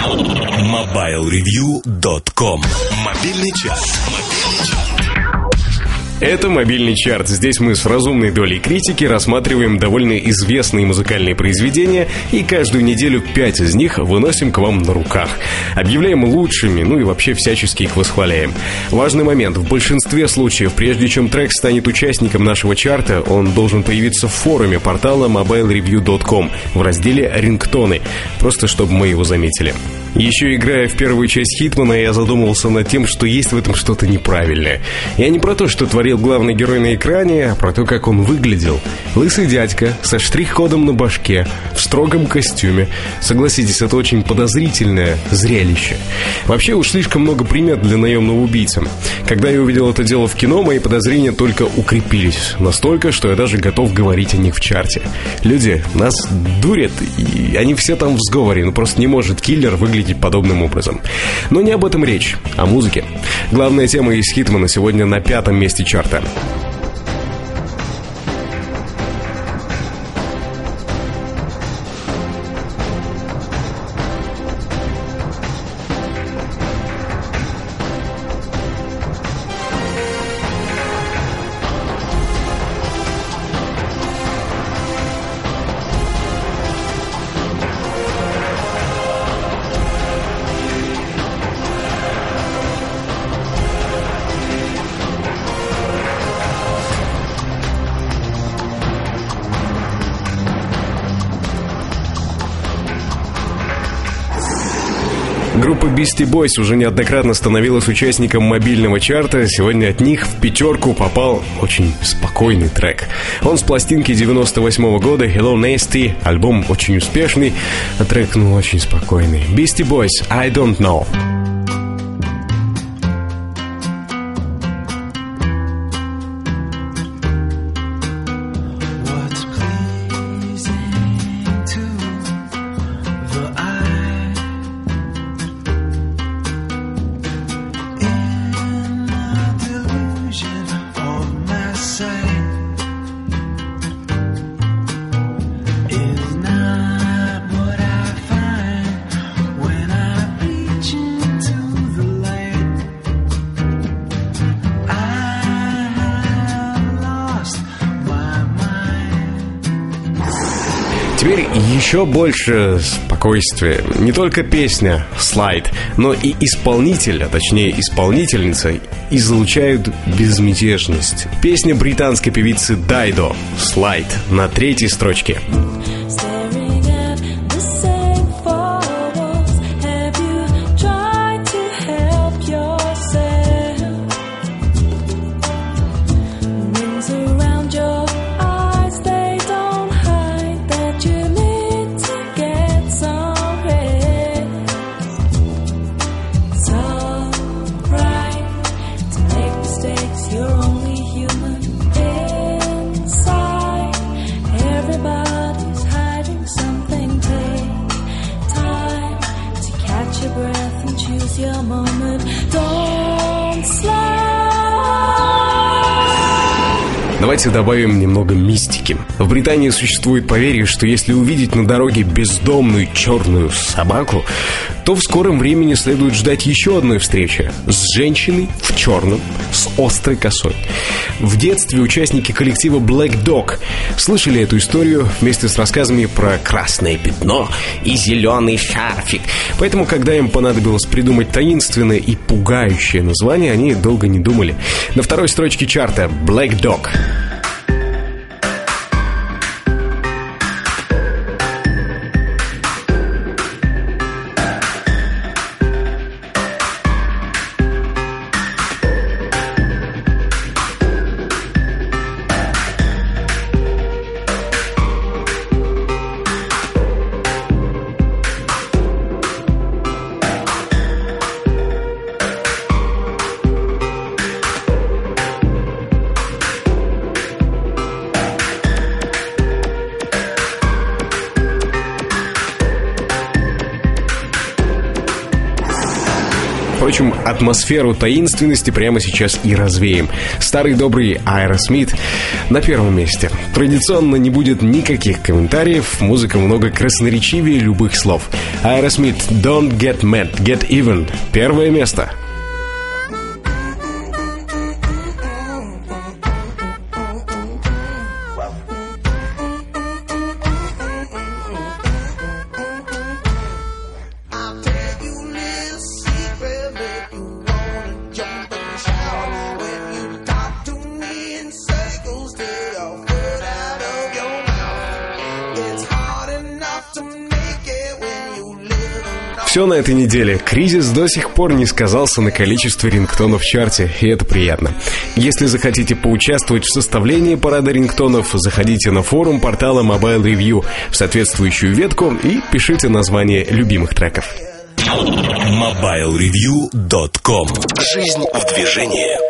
MobileReview.com Мобильный час. Это мобильный чарт. Здесь мы с разумной долей критики рассматриваем довольно известные музыкальные произведения и каждую неделю пять из них выносим к вам на руках. Объявляем лучшими, ну и вообще всячески их восхваляем. Важный момент. В большинстве случаев, прежде чем трек станет участником нашего чарта, он должен появиться в форуме портала mobilereview.com в разделе «Рингтоны», просто чтобы мы его заметили. Еще играя в первую часть Хитмана, я задумался над тем, что есть в этом что-то неправильное. Я не про то, что творил главный герой на экране, про то, как он выглядел. Лысый дядька, со штрих-кодом на башке, в строгом костюме. Согласитесь, это очень подозрительное зрелище. Вообще уж слишком много примет для наемного убийцы. Когда я увидел это дело в кино, мои подозрения только укрепились. Настолько, что я даже готов говорить о них в чарте. Люди нас дурят, и они все там в сговоре. Ну просто не может киллер выглядеть подобным образом. Но не об этом речь, а музыке. Главная тема из Хитмана сегодня на пятом месте чарта. cartel. Группа Beastie Boys уже неоднократно становилась участником мобильного чарта. Сегодня от них в пятерку попал очень спокойный трек. Он с пластинки 98 -го года Hello Nasty. Альбом очень успешный, а трек, ну, очень спокойный. Beastie Boys, I Don't Know. Теперь еще больше спокойствия. Не только песня «Слайд», но и исполнитель, а точнее исполнительница, излучают безмятежность. Песня британской певицы Дайдо «Слайд» на третьей строчке. Давайте добавим немного мистики. В Британии существует поверье, что если увидеть на дороге бездомную черную собаку, то в скором времени следует ждать еще одной встречи с женщиной в черном с острой косой. В детстве участники коллектива Black Dog слышали эту историю вместе с рассказами про красное пятно и зеленый шарфик. Поэтому, когда им понадобилось придумать таинственное и пугающее название, они долго не думали. На второй строчке чарта Black Dog. Впрочем, атмосферу таинственности прямо сейчас и развеем. Старый добрый Аэросмит на первом месте. Традиционно не будет никаких комментариев, музыка много красноречивее любых слов. Aerosmith Don't Get Mad, Get Even. Первое место. Все на этой неделе. Кризис до сих пор не сказался на количестве рингтонов в чарте, и это приятно. Если захотите поучаствовать в составлении парада рингтонов, заходите на форум портала Mobile Review в соответствующую ветку и пишите название любимых треков. MobileReview.com Жизнь в движении